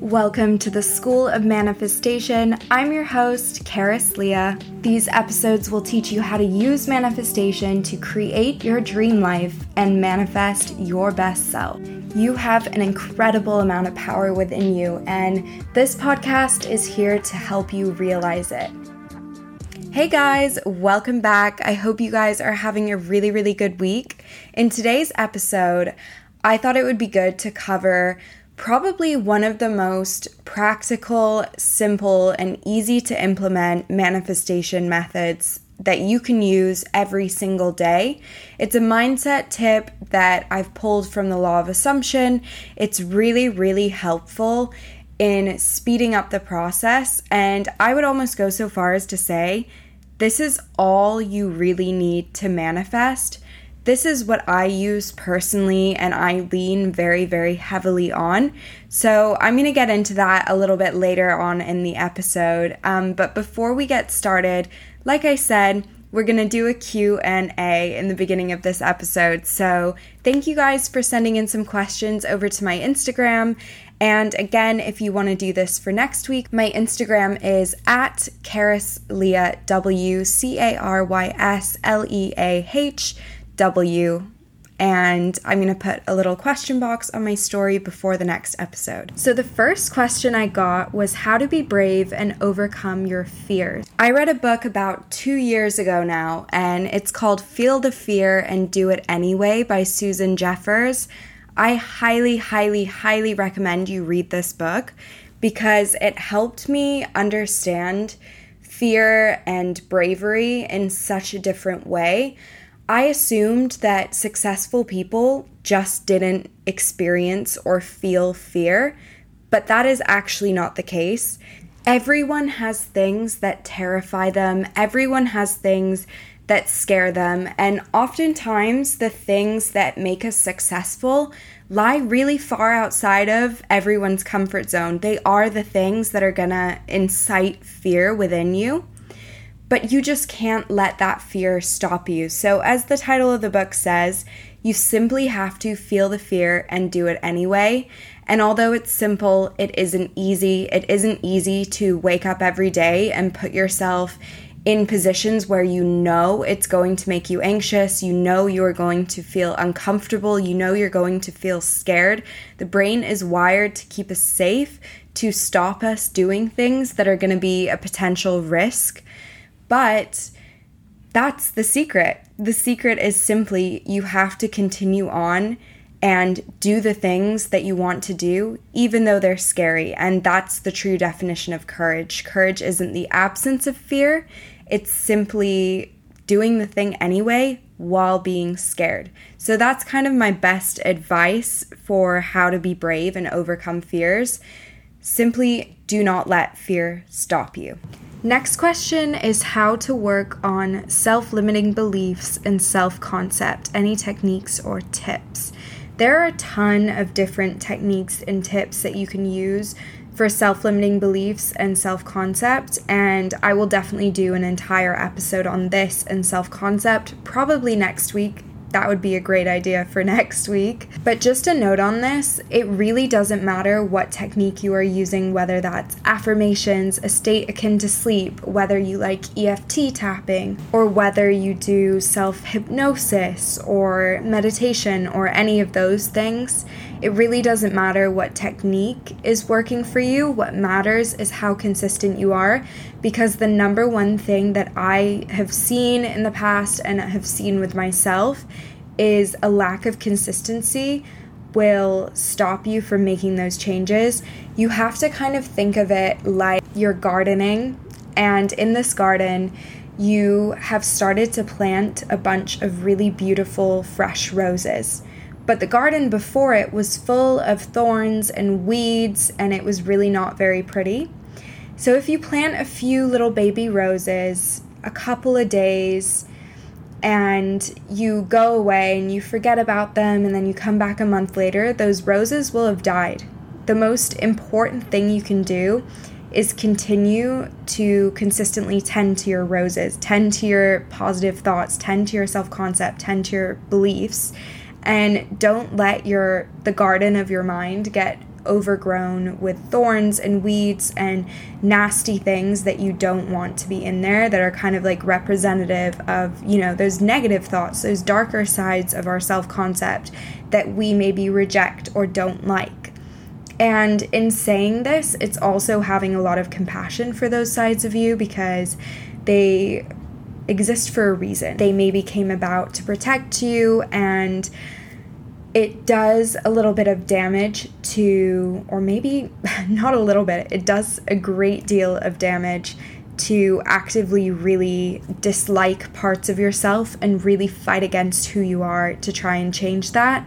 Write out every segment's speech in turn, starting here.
Welcome to the School of Manifestation. I'm your host, Carys Leah. These episodes will teach you how to use manifestation to create your dream life and manifest your best self. You have an incredible amount of power within you, and this podcast is here to help you realize it. Hey guys, welcome back. I hope you guys are having a really, really good week. In today's episode, I thought it would be good to cover probably one of the most practical, simple, and easy to implement manifestation methods that you can use every single day. It's a mindset tip that I've pulled from the law of assumption. It's really, really helpful in speeding up the process. And I would almost go so far as to say this is all you really need to manifest this is what I use personally and I lean very, very heavily on. So I'm going to get into that a little bit later on in the episode. Um, but before we get started, like I said, we're going to do a q&a in the beginning of this episode so thank you guys for sending in some questions over to my instagram and again if you want to do this for next week my instagram is at Carys Leah W C A R Y S L E A H W. And I'm going to put a little question box on my story before the next episode. So, the first question I got was how to be brave and overcome your fears. I read a book about two years ago now, and it's called Feel the Fear and Do It Anyway by Susan Jeffers. I highly, highly, highly recommend you read this book because it helped me understand fear and bravery in such a different way. I assumed that successful people just didn't experience or feel fear, but that is actually not the case. Everyone has things that terrify them, everyone has things that scare them, and oftentimes the things that make us successful lie really far outside of everyone's comfort zone. They are the things that are gonna incite fear within you but you just can't let that fear stop you. So, as the title of the book says, you simply have to feel the fear and do it anyway. And although it's simple, it isn't easy. It isn't easy to wake up every day and put yourself in positions where you know it's going to make you anxious, you know you're going to feel uncomfortable, you know you're going to feel scared. The brain is wired to keep us safe, to stop us doing things that are going to be a potential risk. But that's the secret. The secret is simply you have to continue on and do the things that you want to do, even though they're scary. And that's the true definition of courage. Courage isn't the absence of fear, it's simply doing the thing anyway while being scared. So that's kind of my best advice for how to be brave and overcome fears. Simply do not let fear stop you. Next question is how to work on self limiting beliefs and self concept. Any techniques or tips? There are a ton of different techniques and tips that you can use for self limiting beliefs and self concept, and I will definitely do an entire episode on this and self concept probably next week that would be a great idea for next week. But just a note on this it really doesn't matter what technique you are using, whether that's affirmations, a state akin to sleep, whether you like EFT tapping, or whether you do self hypnosis or meditation or any of those things. It really doesn't matter what technique is working for you. What matters is how consistent you are. Because the number one thing that I have seen in the past and have seen with myself is a lack of consistency will stop you from making those changes. You have to kind of think of it like you're gardening, and in this garden, you have started to plant a bunch of really beautiful fresh roses but the garden before it was full of thorns and weeds, and it was really not very pretty. So, if you plant a few little baby roses a couple of days and you go away and you forget about them, and then you come back a month later, those roses will have died. The most important thing you can do is continue to consistently tend to your roses, tend to your positive thoughts, tend to your self concept, tend to your beliefs and don't let your the garden of your mind get overgrown with thorns and weeds and nasty things that you don't want to be in there that are kind of like representative of, you know, those negative thoughts, those darker sides of our self concept that we maybe reject or don't like. And in saying this, it's also having a lot of compassion for those sides of you because they exist for a reason. They maybe came about to protect you and it does a little bit of damage to, or maybe not a little bit, it does a great deal of damage to actively really dislike parts of yourself and really fight against who you are to try and change that.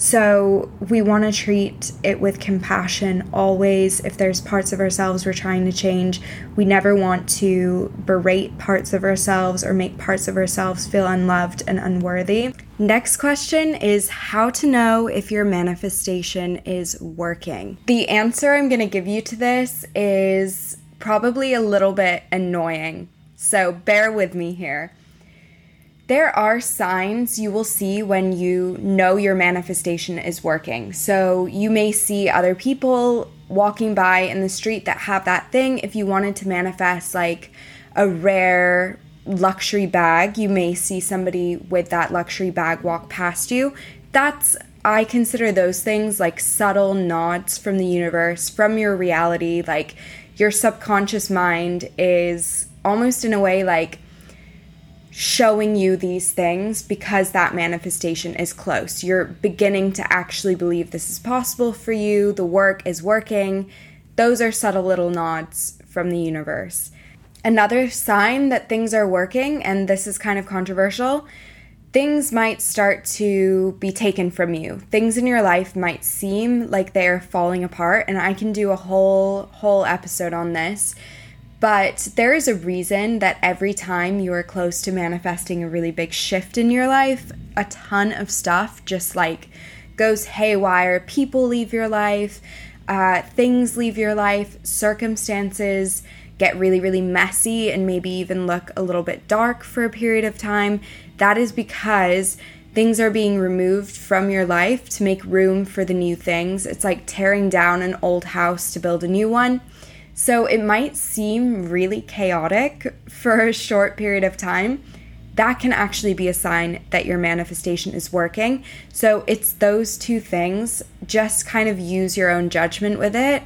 So, we want to treat it with compassion always. If there's parts of ourselves we're trying to change, we never want to berate parts of ourselves or make parts of ourselves feel unloved and unworthy. Next question is how to know if your manifestation is working. The answer I'm going to give you to this is probably a little bit annoying. So, bear with me here there are signs you will see when you know your manifestation is working. So you may see other people walking by in the street that have that thing. If you wanted to manifest like a rare luxury bag, you may see somebody with that luxury bag walk past you. That's I consider those things like subtle nods from the universe, from your reality. Like your subconscious mind is almost in a way like showing you these things because that manifestation is close. You're beginning to actually believe this is possible for you, the work is working. Those are subtle little nods from the universe. Another sign that things are working, and this is kind of controversial, things might start to be taken from you. Things in your life might seem like they are falling apart, and I can do a whole whole episode on this but there is a reason that every time you are close to manifesting a really big shift in your life, a ton of stuff just like goes haywire. People leave your life, uh, things leave your life, circumstances get really, really messy and maybe even look a little bit dark for a period of time. That is because things are being removed from your life to make room for the new things. It's like tearing down an old house to build a new one. So it might seem really chaotic for a short period of time. That can actually be a sign that your manifestation is working. So it's those two things. Just kind of use your own judgment with it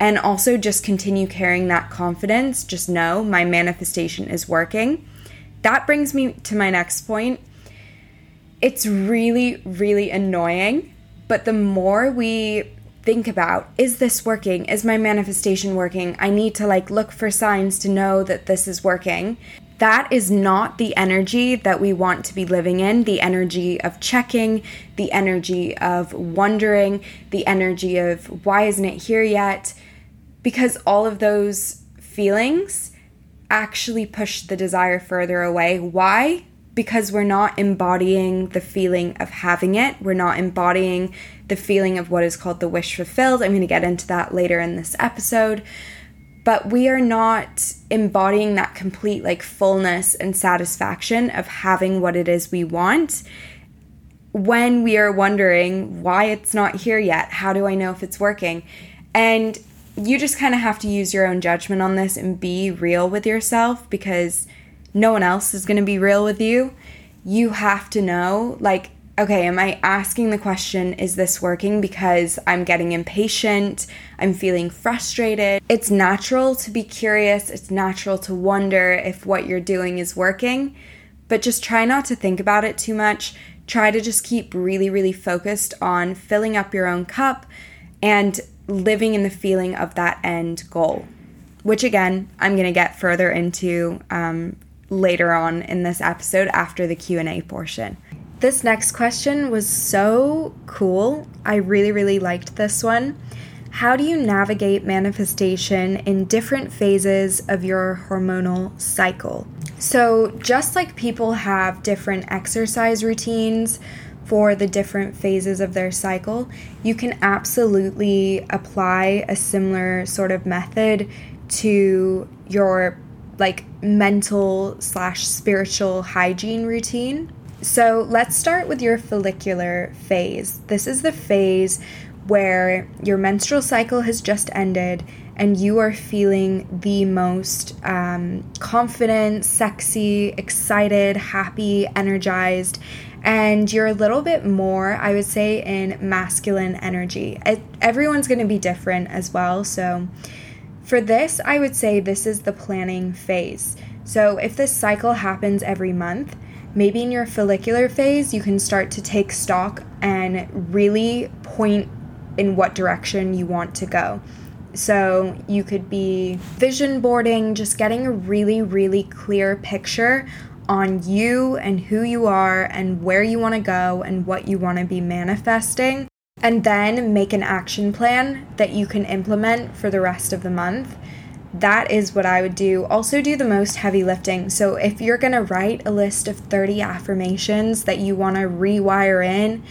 and also just continue carrying that confidence. Just know my manifestation is working. That brings me to my next point. It's really, really annoying, but the more we think about is this working? Is my manifestation working? I need to like look for signs to know that this is working. That is not the energy that we want to be living in. The energy of checking, the energy of wondering, the energy of why isn't it here yet? Because all of those feelings actually push the desire further away. Why? Because we're not embodying the feeling of having it. We're not embodying the feeling of what is called the wish fulfilled. I'm going to get into that later in this episode. But we are not embodying that complete like fullness and satisfaction of having what it is we want when we are wondering why it's not here yet. How do I know if it's working? And you just kind of have to use your own judgment on this and be real with yourself because no one else is going to be real with you. You have to know, like, okay, am I asking the question, is this working because I'm getting impatient? I'm feeling frustrated. It's natural to be curious, it's natural to wonder if what you're doing is working, but just try not to think about it too much. Try to just keep really, really focused on filling up your own cup and living in the feeling of that end goal, which again, I'm to get further into um, later on in this episode after the Q&A portion. This next question was so cool. I really, really liked this one. How do you navigate manifestation in different phases of your hormonal cycle? So, just like people have different exercise routines for the different phases of their cycle, you can absolutely apply a similar sort of method to your like mental slash spiritual hygiene routine. So let's start with your follicular phase. This is the phase where your menstrual cycle has just ended and you are feeling the most um, confident, sexy, excited, happy, energized, and you're a little bit more, I would say, in masculine energy. It, everyone's going to be different as well. So, for this, I would say this is the planning phase. So, if this cycle happens every month, maybe in your follicular phase, you can start to take stock and really point in what direction you want to go. So you could be vision boarding, just getting a really, really clear picture on you and who you are and where you want to go and what you want to be manifesting. And then make an action plan that you can implement for the rest of the month. That is what I would do. Also, do the most heavy lifting. So, if you're going to write a list of 30 affirmations that you want to rewire in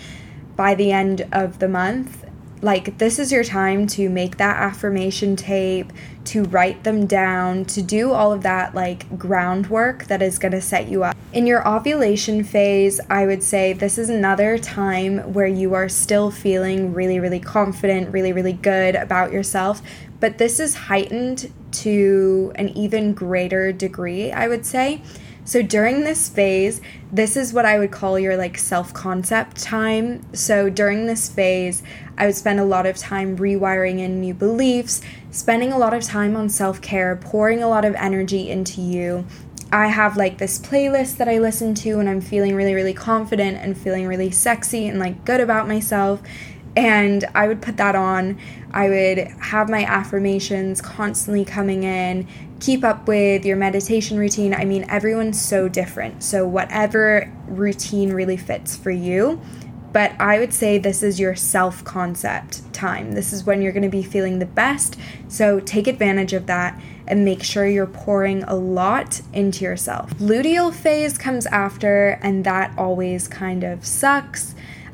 by the end of the month, like, this is your time to make that affirmation tape, to write them down, to do all of that, like, groundwork that is to set you up. In your ovulation phase, I would say this is another time where you are still feeling really, really confident, really, really good about yourself. But this is heightened to an even greater degree, I would say. So during this phase, this is what I would call your like self concept time. So during this phase, I would spend a lot of time rewiring in new beliefs, spending a lot of time on self care, pouring a lot of energy into you. I have like this playlist that I listen to when I'm feeling really, really confident and feeling really sexy and like good about myself. And I would put that on. I would have my affirmations constantly coming in, keep up with your meditation routine. I mean, everyone's so different. So, whatever routine really fits for you. But I would say this is your self concept time. This is when you're going to be feeling the best. So, take advantage of that and make sure you're pouring a lot into yourself. Luteal phase comes after, and that always kind of sucks.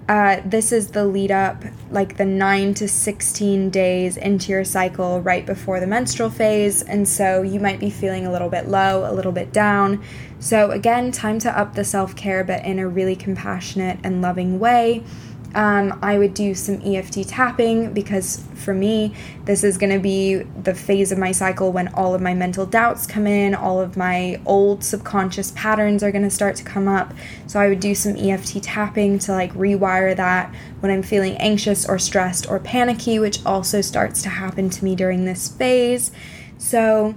Uh, this is the lead up, like the 9 to 16 days into your cycle right before the menstrual phase. And so you might be feeling a little bit low, a little bit down. So, again, time to up the self care, but in a really compassionate and loving way. Um, I would do some EFT tapping because for me, this is going to be the phase of my cycle when all of my mental doubts come in, all of my old subconscious patterns are going to start to come up. So I would do some EFT tapping to like rewire that when I'm feeling anxious or stressed or panicky, which also starts to happen to me during this phase. So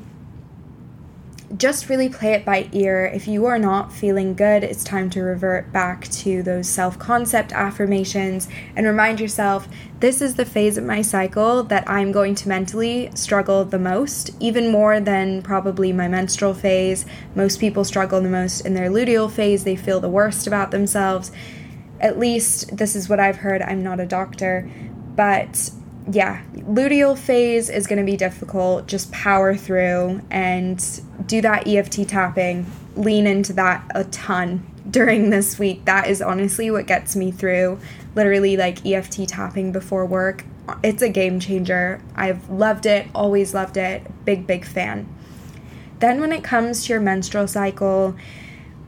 just really play it by ear. If you are not feeling good, it's time to revert back to those self concept affirmations and remind yourself this is the phase of my cycle that I'm going to mentally struggle the most, even more than probably my menstrual phase. Most people struggle the most in their luteal phase, they feel the worst about themselves. At least this is what I've heard. I'm not a doctor, but yeah, luteal phase is going to be difficult. Just power through and do that EFT tapping. Lean into that a ton during this week. That is honestly what gets me through. Literally, like EFT tapping before work. It's a game changer. I've loved it, always loved it. Big, big fan. Then, when it comes to your menstrual cycle,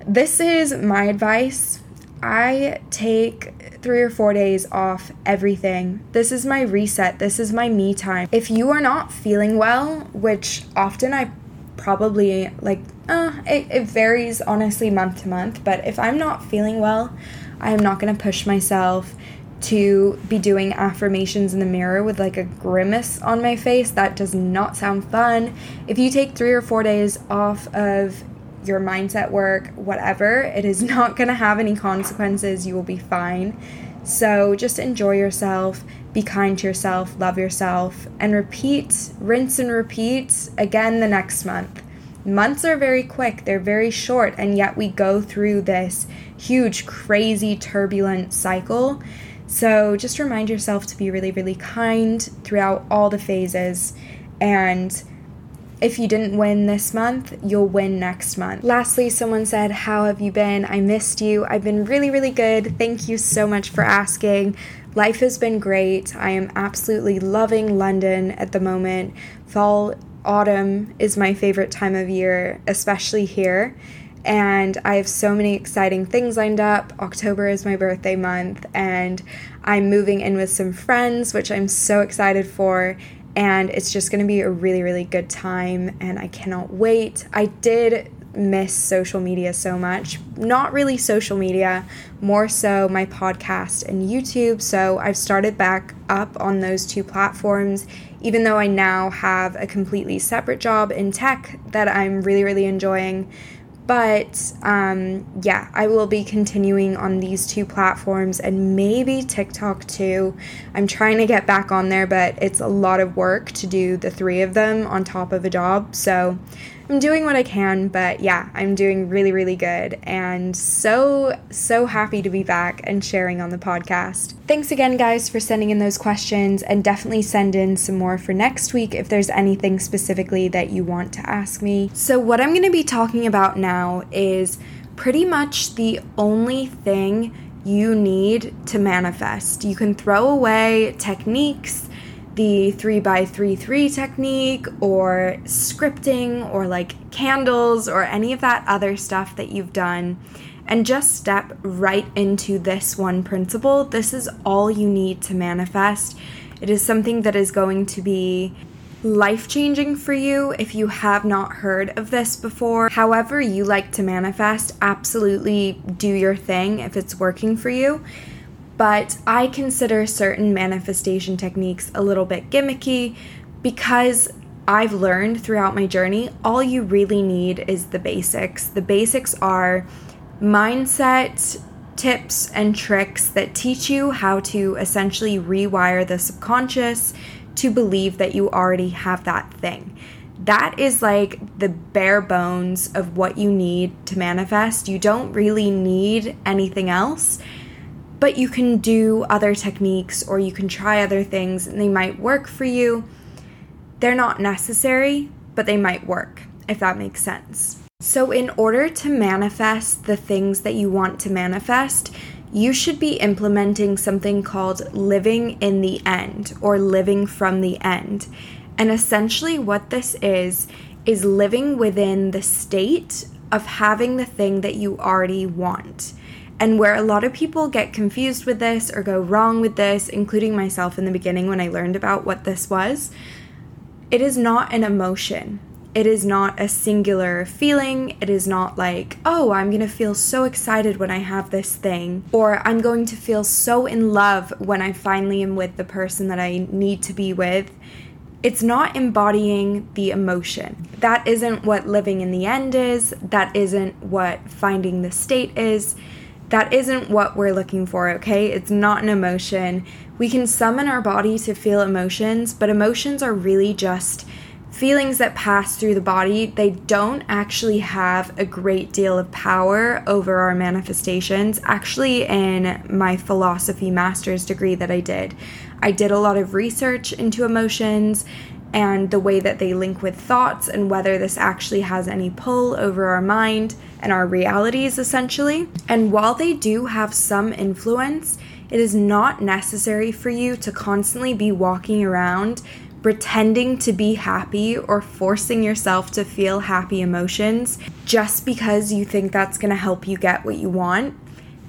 this is my advice. I take three or four days off everything. This is my reset. This is my me time. If you are not feeling well, which often I probably like, uh, it, it varies honestly month to month, but if I'm not feeling well, I am not going to push myself to be doing affirmations in the mirror with like a grimace on my face. That does not sound fun. If you take three or four days off of your mindset work, whatever, it is not going to have any consequences. You will be fine. So just enjoy yourself, be kind to yourself, love yourself, and repeat, rinse and repeat again the next month. Months are very quick, they're very short, and yet we go through this huge, crazy, turbulent cycle. So just remind yourself to be really, really kind throughout all the phases and if you didn't win this month, you'll win next month. Lastly, someone said, How have you been? I missed you. I've been really, really good. Thank you so much for asking. Life has been great. I am absolutely loving London at the moment. Fall, autumn is my favorite time of year, especially here. and I have so many exciting things lined up. October is my birthday month, and I'm moving in with some friends, which I'm so excited for. And it's just gonna be a really, really good time, and I cannot wait. I did miss social media so much. Not really social media, more so my podcast and YouTube. So I've started back up on those two platforms, even though I now have a completely separate job in tech that I'm really, really enjoying. But um, yeah, I will be continuing on these two platforms and maybe TikTok too. I'm trying to get back on there, but it's a lot of work to do the three of them on top of a job. So I'm doing what I can, but yeah, I'm doing really, really good and so, so happy to be back and sharing on the podcast. Thanks again, guys, for sending in those questions and definitely send in some more for next week if there's anything specifically that you want to ask me. So, what I'm going to be talking about now is pretty much the only thing you need to manifest. You can throw away techniques the 3 by 3 3 technique or scripting or like candles or any of that other stuff that you've done and just step right into this one principle. This is all you need to manifest. It is something that is going to be life changing for you if you have not heard of this before. However, you like to manifest, absolutely do your thing if it's working for you but I consider certain manifestation techniques a little bit gimmicky because I've learned throughout my journey all you really need is the basics. The basics are mindset tips and tricks that teach you how to essentially rewire the subconscious to believe that you already have that thing. That is like the bare bones of what you need to manifest. You don't really need anything else but you can do other techniques or you can try other things and they might work for you. They're not necessary, but they might work, if that makes sense. So, in order to manifest the things that you want to manifest, you should be implementing something called living in the end or living from the end. And essentially, what this is, is living within the state of having the thing that you already want. And where a lot of people get confused with this or go wrong with this, including myself in the beginning when I learned about what this was, it is not an emotion. It is not a singular feeling. It is not like, oh, I'm going to feel so excited when I have this thing, or I'm going to feel so in love when I finally am with the person that I need to be with. It's not embodying the emotion. That isn't what living in the end is. That isn't what finding the state is that isn't what we're looking for, okay? It's not an emotion. We can summon our body to feel emotions, but emotions are really just feelings that pass through the body. They don't actually have a great deal of power over our manifestations. Actually, in my philosophy master's degree that I did, I did a lot of research into emotions and the way that they link with thoughts and whether this actually has any pull over our mind and our realities, essentially. And while they do have some influence, it is not necessary for you to constantly be walking around pretending to be happy or forcing yourself to feel happy emotions just because you think that's going to help you get what you want.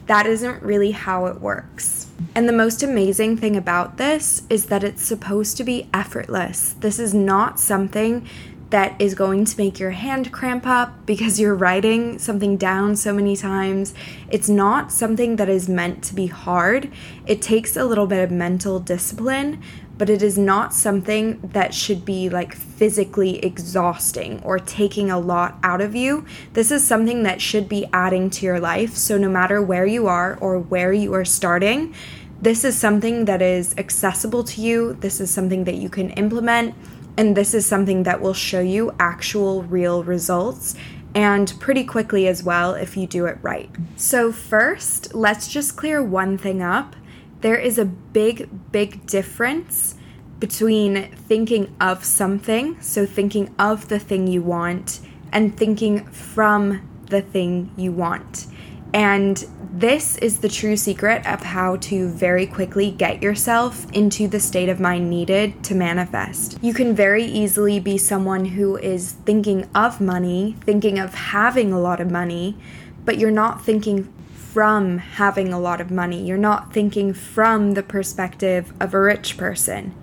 That isn't really how it works. And the most amazing thing about this is that it's supposed to be effortless. This is not something that is going to make your hand cramp up because you're writing something down so many times. It's not something that is meant to be hard. It takes a little bit of mental discipline, but it is not something that should be like physically exhausting or taking a lot out of you. This is something that should be adding to your life. So, no matter where you are or where you are starting, this is something that is accessible to you. This is something that you can implement. And this is something that will show you actual real results and pretty quickly as well if you do it right. So, first, let's just clear one thing up there is a big, big difference between thinking of something, so thinking of the thing you want, and thinking from the thing you want. And this is the true secret of how to very quickly get yourself into the state of mind needed to manifest. You can very easily be someone who is thinking of money, thinking of having a lot of money, but you're not thinking from having a lot of money. You're not thinking from the perspective of a rich person.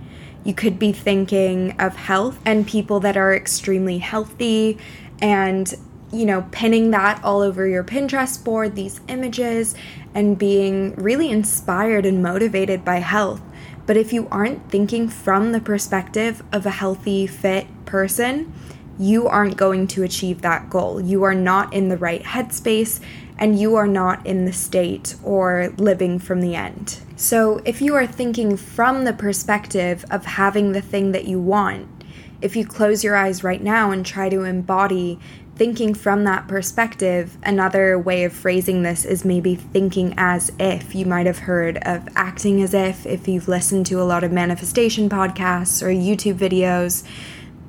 You could be thinking of health and people that are extremely healthy and you know, pinning that all over your Pinterest board, these images, and being really inspired and motivated by health. But if you aren't thinking from the perspective of a healthy, fit person, you aren't going to achieve that goal. You are not in the right headspace and you are not in the state or living from the end. So, if you are thinking from the perspective of having the thing that you want, if you close your eyes right now and try to embody thinking from that perspective, another way of phrasing this is maybe thinking as if. You might have heard of acting as if if you've listened to a lot of manifestation podcasts or YouTube videos.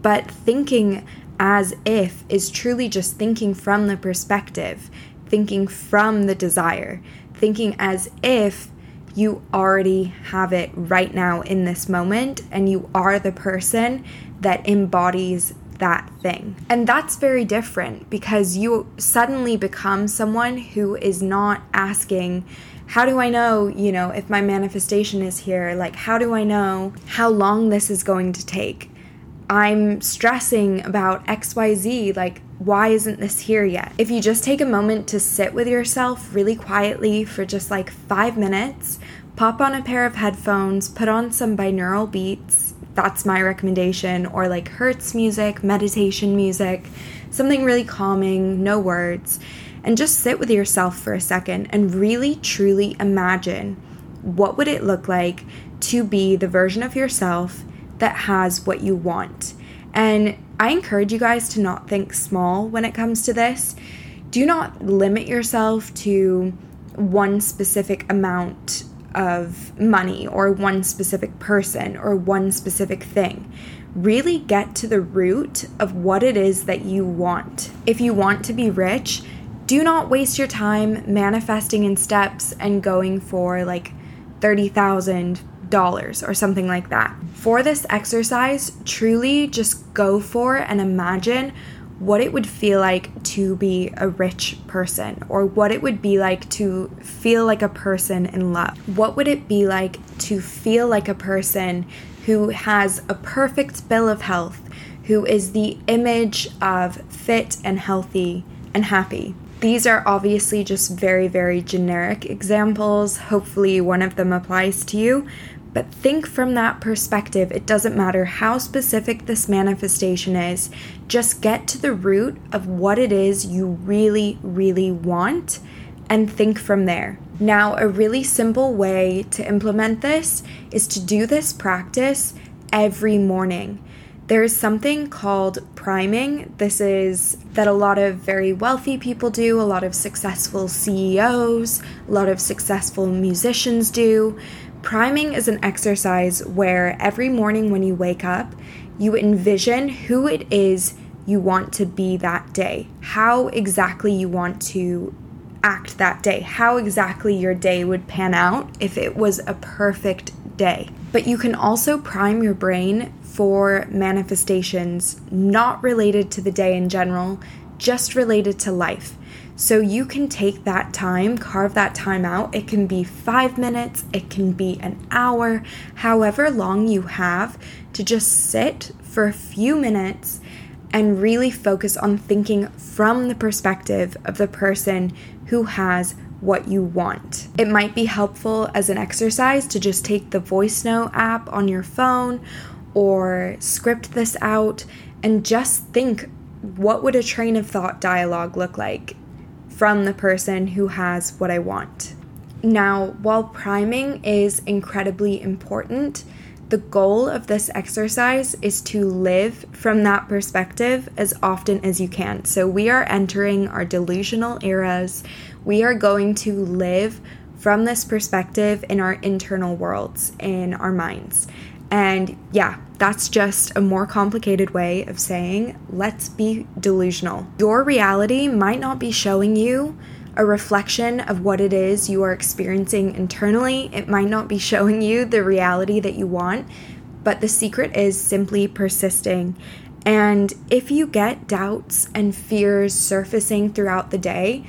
But thinking as if is truly just thinking from the perspective, thinking from the desire, thinking as if you already have it right now in this moment and you are the person that embodies that thing. And that's very different because you suddenly become someone who is not asking, how do I know, you know, if my manifestation is here? Like, how do I know how long this is going to take? I'm stressing about XYZ, like, why isn't this here yet? If you just take a moment to sit with yourself really quietly for just like five minutes, pop on a pair of headphones, put on some binaural beats, that's my recommendation, or like Hertz music, meditation music, something really calming, no words, and just sit with yourself for a second and really truly imagine what would it look like to be the version of yourself that has what you want. And I encourage you guys to not think small when it comes to this. Do not limit yourself to one specific amount of money or one specific person or one specific thing. Really get to the root of what it is that you want. If you want to be rich, do not waste your time manifesting in steps and going for like $30,000 or something like that. For this exercise, truly just go for and imagine what it would feel like to be a rich person or what it would be like to feel like a person in love. What would it be like to feel like a person who has a perfect bill of health, who is the image of fit and healthy and happy? These are obviously just very, very generic examples. Hopefully, one of them applies to you. But think from that perspective. It doesn't matter how specific this manifestation is, just get to the root of what it is you really, really want and think from there. Now, a really simple way to implement this is to do this practice every morning. There is something called priming. This is that a lot of very wealthy people do, a lot of successful CEOs, a lot of successful musicians do. Priming is an exercise where every morning when you wake up, you envision who it is you want to be that day, how exactly you want to act that day, how exactly your day would pan out if it was a perfect day. But you can also prime your brain for manifestations not related to the day in general, just related to life. So you can take that time, carve that time out. It can be five minutes, it can be an hour, however long you have to just sit for a few minutes and really focus on thinking from the perspective of the person who has what you want. It might be helpful as an exercise to just take the voice note app on your phone or script this out and just think what would a train of thought dialogue look like from the person who has what I want. Now, while priming is incredibly important, the goal of this exercise is to live from that perspective as often as you can. So, we are entering our delusional eras. We are going to live from this perspective in our internal worlds, in our minds. And yeah, that's just a more complicated way of saying let's be delusional. Your reality might not be showing you a reflection of what it is you are experiencing internally. It might not be showing you the reality that you want, but the secret is simply persisting. And if you get doubts and fears surfacing throughout the day,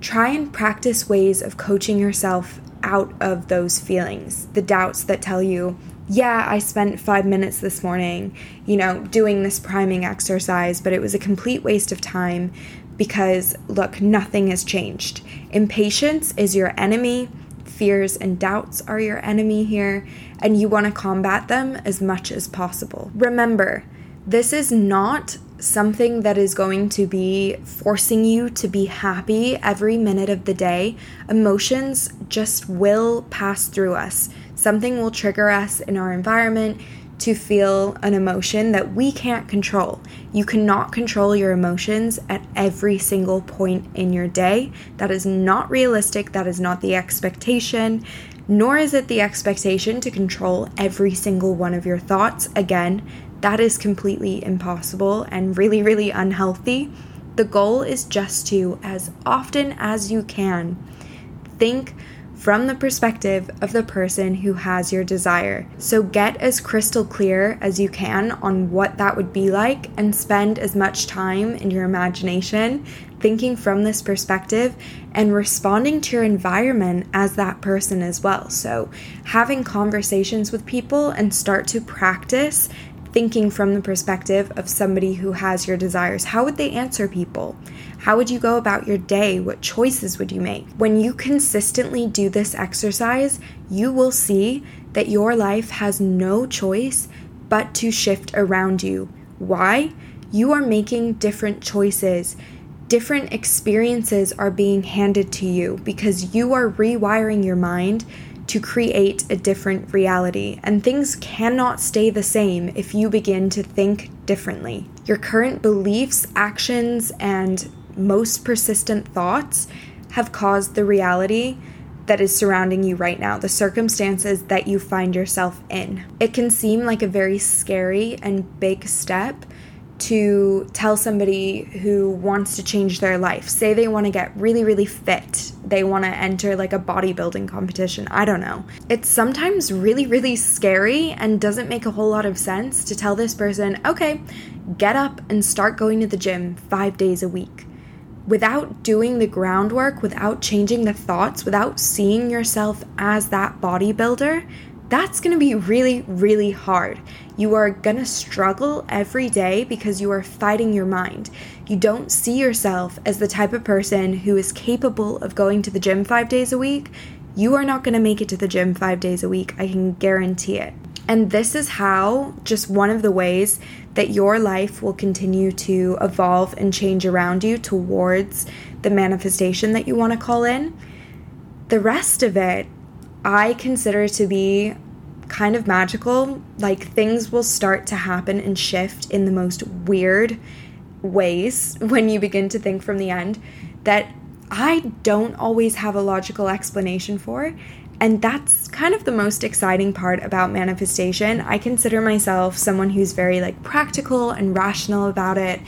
try and practice ways of coaching yourself out of those feelings. The doubts that tell you, yeah, I spent five minutes this morning, you know, doing this priming exercise, but it was a complete waste of time because, look, nothing has changed. Impatience is your enemy, fears and doubts are your enemy here, and you want to combat them as much as possible. Remember, this is not something that is going to be forcing you to be happy every minute of the day. Emotions just will pass through us. Something will trigger us in our environment to feel an emotion that we can't control. You cannot control your emotions at every single point in your day. That is not realistic. That is not the expectation. Nor is it the expectation to control every single one of your thoughts. Again, that is completely impossible and really, really unhealthy. The goal is just to, as often as you can, think from the perspective of the person who has your desire. So get as crystal clear as you can on what that would be like and spend as much time in your imagination thinking from this perspective and responding to your environment as that person as well. So, having conversations with people and start to practice thinking from the perspective of somebody who has your desires. How would they answer people? How would you go about your day? What choices would you make? When you consistently do this exercise, you will see that your life has no choice but to shift around you. Why? You are making different choices. Different experiences are being handed to you because you are rewiring your mind to create a different reality, and things cannot stay the same if you begin to think differently. Your current beliefs, actions, and most persistent thoughts have caused the reality that is surrounding you right now, the circumstances that you find yourself in. It can seem like a very scary and big step to tell somebody who wants to change their life. Say they want to get really, really fit. They want to enter like a bodybuilding competition. I don't know. It's sometimes really, really scary and doesn't make a whole lot of sense to tell this person, okay, get up and start going to the gym five days a week. Without doing the groundwork, without changing the thoughts, without seeing yourself as that bodybuilder, that's going to be really, really hard. You are going to struggle every day because you are fighting your mind. You don't see yourself as the type of person who is capable of going to the gym five days a week. You are not going to make it to the gym five days a week. I can guarantee it. And this is how, just one of the ways that your life will continue to evolve and change around you towards the manifestation that you want to call in. The rest of it I consider to be kind of magical. Like things will start to happen and shift in the most weird ways when you begin to think from the end that I don't always have a logical explanation for. And that's kind of the most exciting part about manifestation. I consider myself someone who's very like practical and rational about it.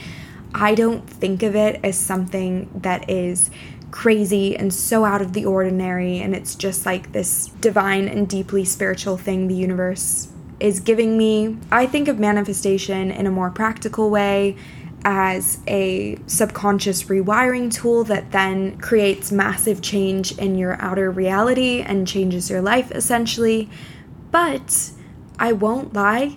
I don't think of it as something that is crazy and so out of the ordinary, and it's just like this divine and deeply spiritual thing the universe is giving me. I think of manifestation in a more practical way as a subconscious rewiring tool that then creates massive change in your outer reality and changes your life essentially. But I won't lie,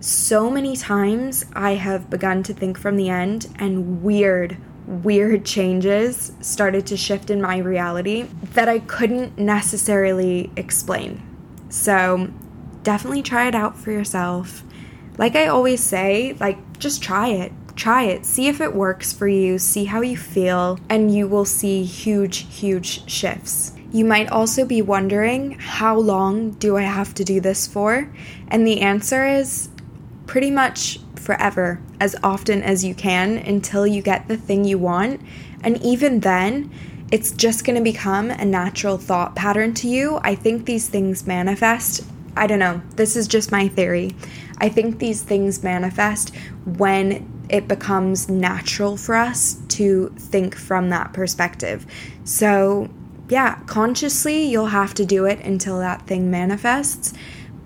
so many times I have begun to think from the end, and weird, weird changes started to shift in my reality that I couldn't necessarily explain. So, definitely try it out for yourself. Like I always say, like just try it. Try it. See if it works for you. See how you feel, and you will see huge, huge shifts. You might also be wondering, how long do I have to do this for? And the answer is pretty much forever, as often as you can until you get the thing you want. And even then, it's just going to become a natural thought pattern to you. I think these things manifest. I don't know. This is just my theory. I think these things manifest when it becomes natural for us to think from that perspective. So, yeah, consciously, you'll have to do it until that thing manifests.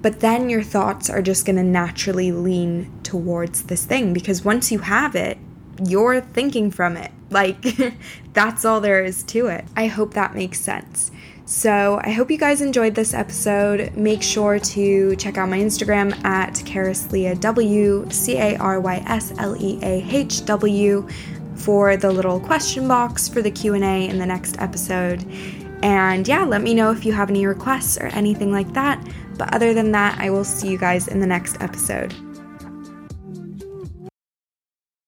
But then your thoughts are just going to naturally lean towards this thing because once you have it, you're thinking from it. Like, that's all there is to it. I hope that makes sense. So, I hope you guys enjoyed this episode. Make sure to check out my Instagram at CarysLeahW, C A R Y S L E A H W, for the little question box for the Q&A in the next episode. And yeah, let me know if you have any requests or anything like that. But other than that, I will see you guys in the next episode.